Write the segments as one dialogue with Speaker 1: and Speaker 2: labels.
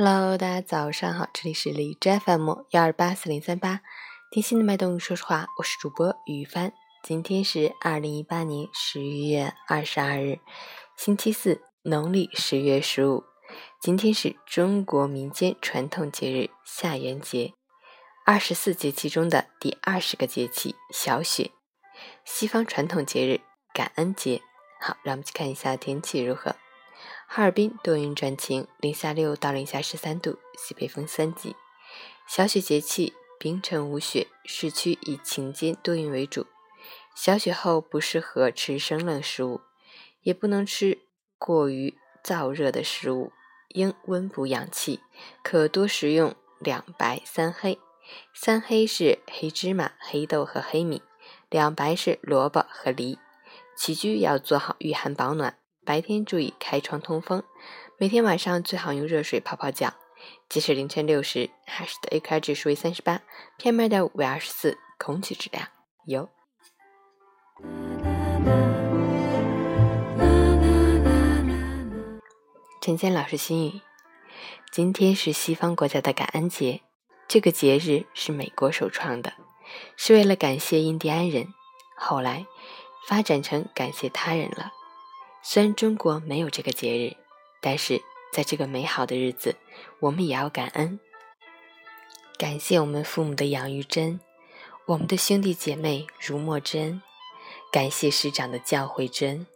Speaker 1: Hello，大家早上好，这里是荔枝 FM 幺二八四零三八，听心的脉动，说实话，我是主播雨帆。今天是二零一八年十一月二十二日，星期四，农历十月十五。今天是中国民间传统节日下元节，二十四节气中的第二十个节气小雪。西方传统节日感恩节。好，让我们去看一下天气如何。哈尔滨多云转晴，零下六到零下十三度，西北风三级。小雪节气，冰城无雪，市区以晴间多云为主。小雪后不适合吃生冷食物，也不能吃过于燥热的食物，应温补阳气。可多食用两白三黑。三黑是黑芝麻、黑豆和黑米，两白是萝卜和梨。起居要做好御寒保暖。白天注意开窗通风，每天晚上最好用热水泡泡脚。即使凌晨六时，海市的 AQI 指数为三十八，PM 二点五为二十四，空气质量优。陈谦老师心语：今天是西方国家的感恩节，这个节日是美国首创的，是为了感谢印第安人，后来发展成感谢他人了。虽然中国没有这个节日，但是在这个美好的日子，我们也要感恩，感谢我们父母的养育之恩，我们的兄弟姐妹如墨之恩，感谢师长的教诲之恩，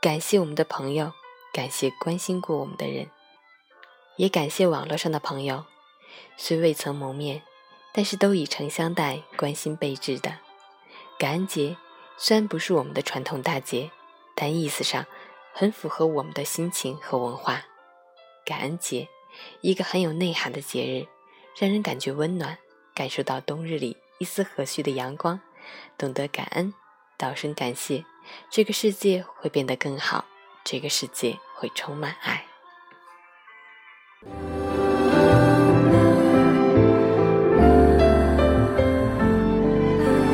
Speaker 1: 感谢我们的朋友，感谢关心过我们的人，也感谢网络上的朋友，虽未曾谋面，但是都以诚相待，关心备至的。感恩节虽然不是我们的传统大节，但意思上。很符合我们的心情和文化。感恩节，一个很有内涵的节日，让人感觉温暖，感受到冬日里一丝和煦的阳光。懂得感恩，道声感谢，这个世界会变得更好，这个世界会充满爱。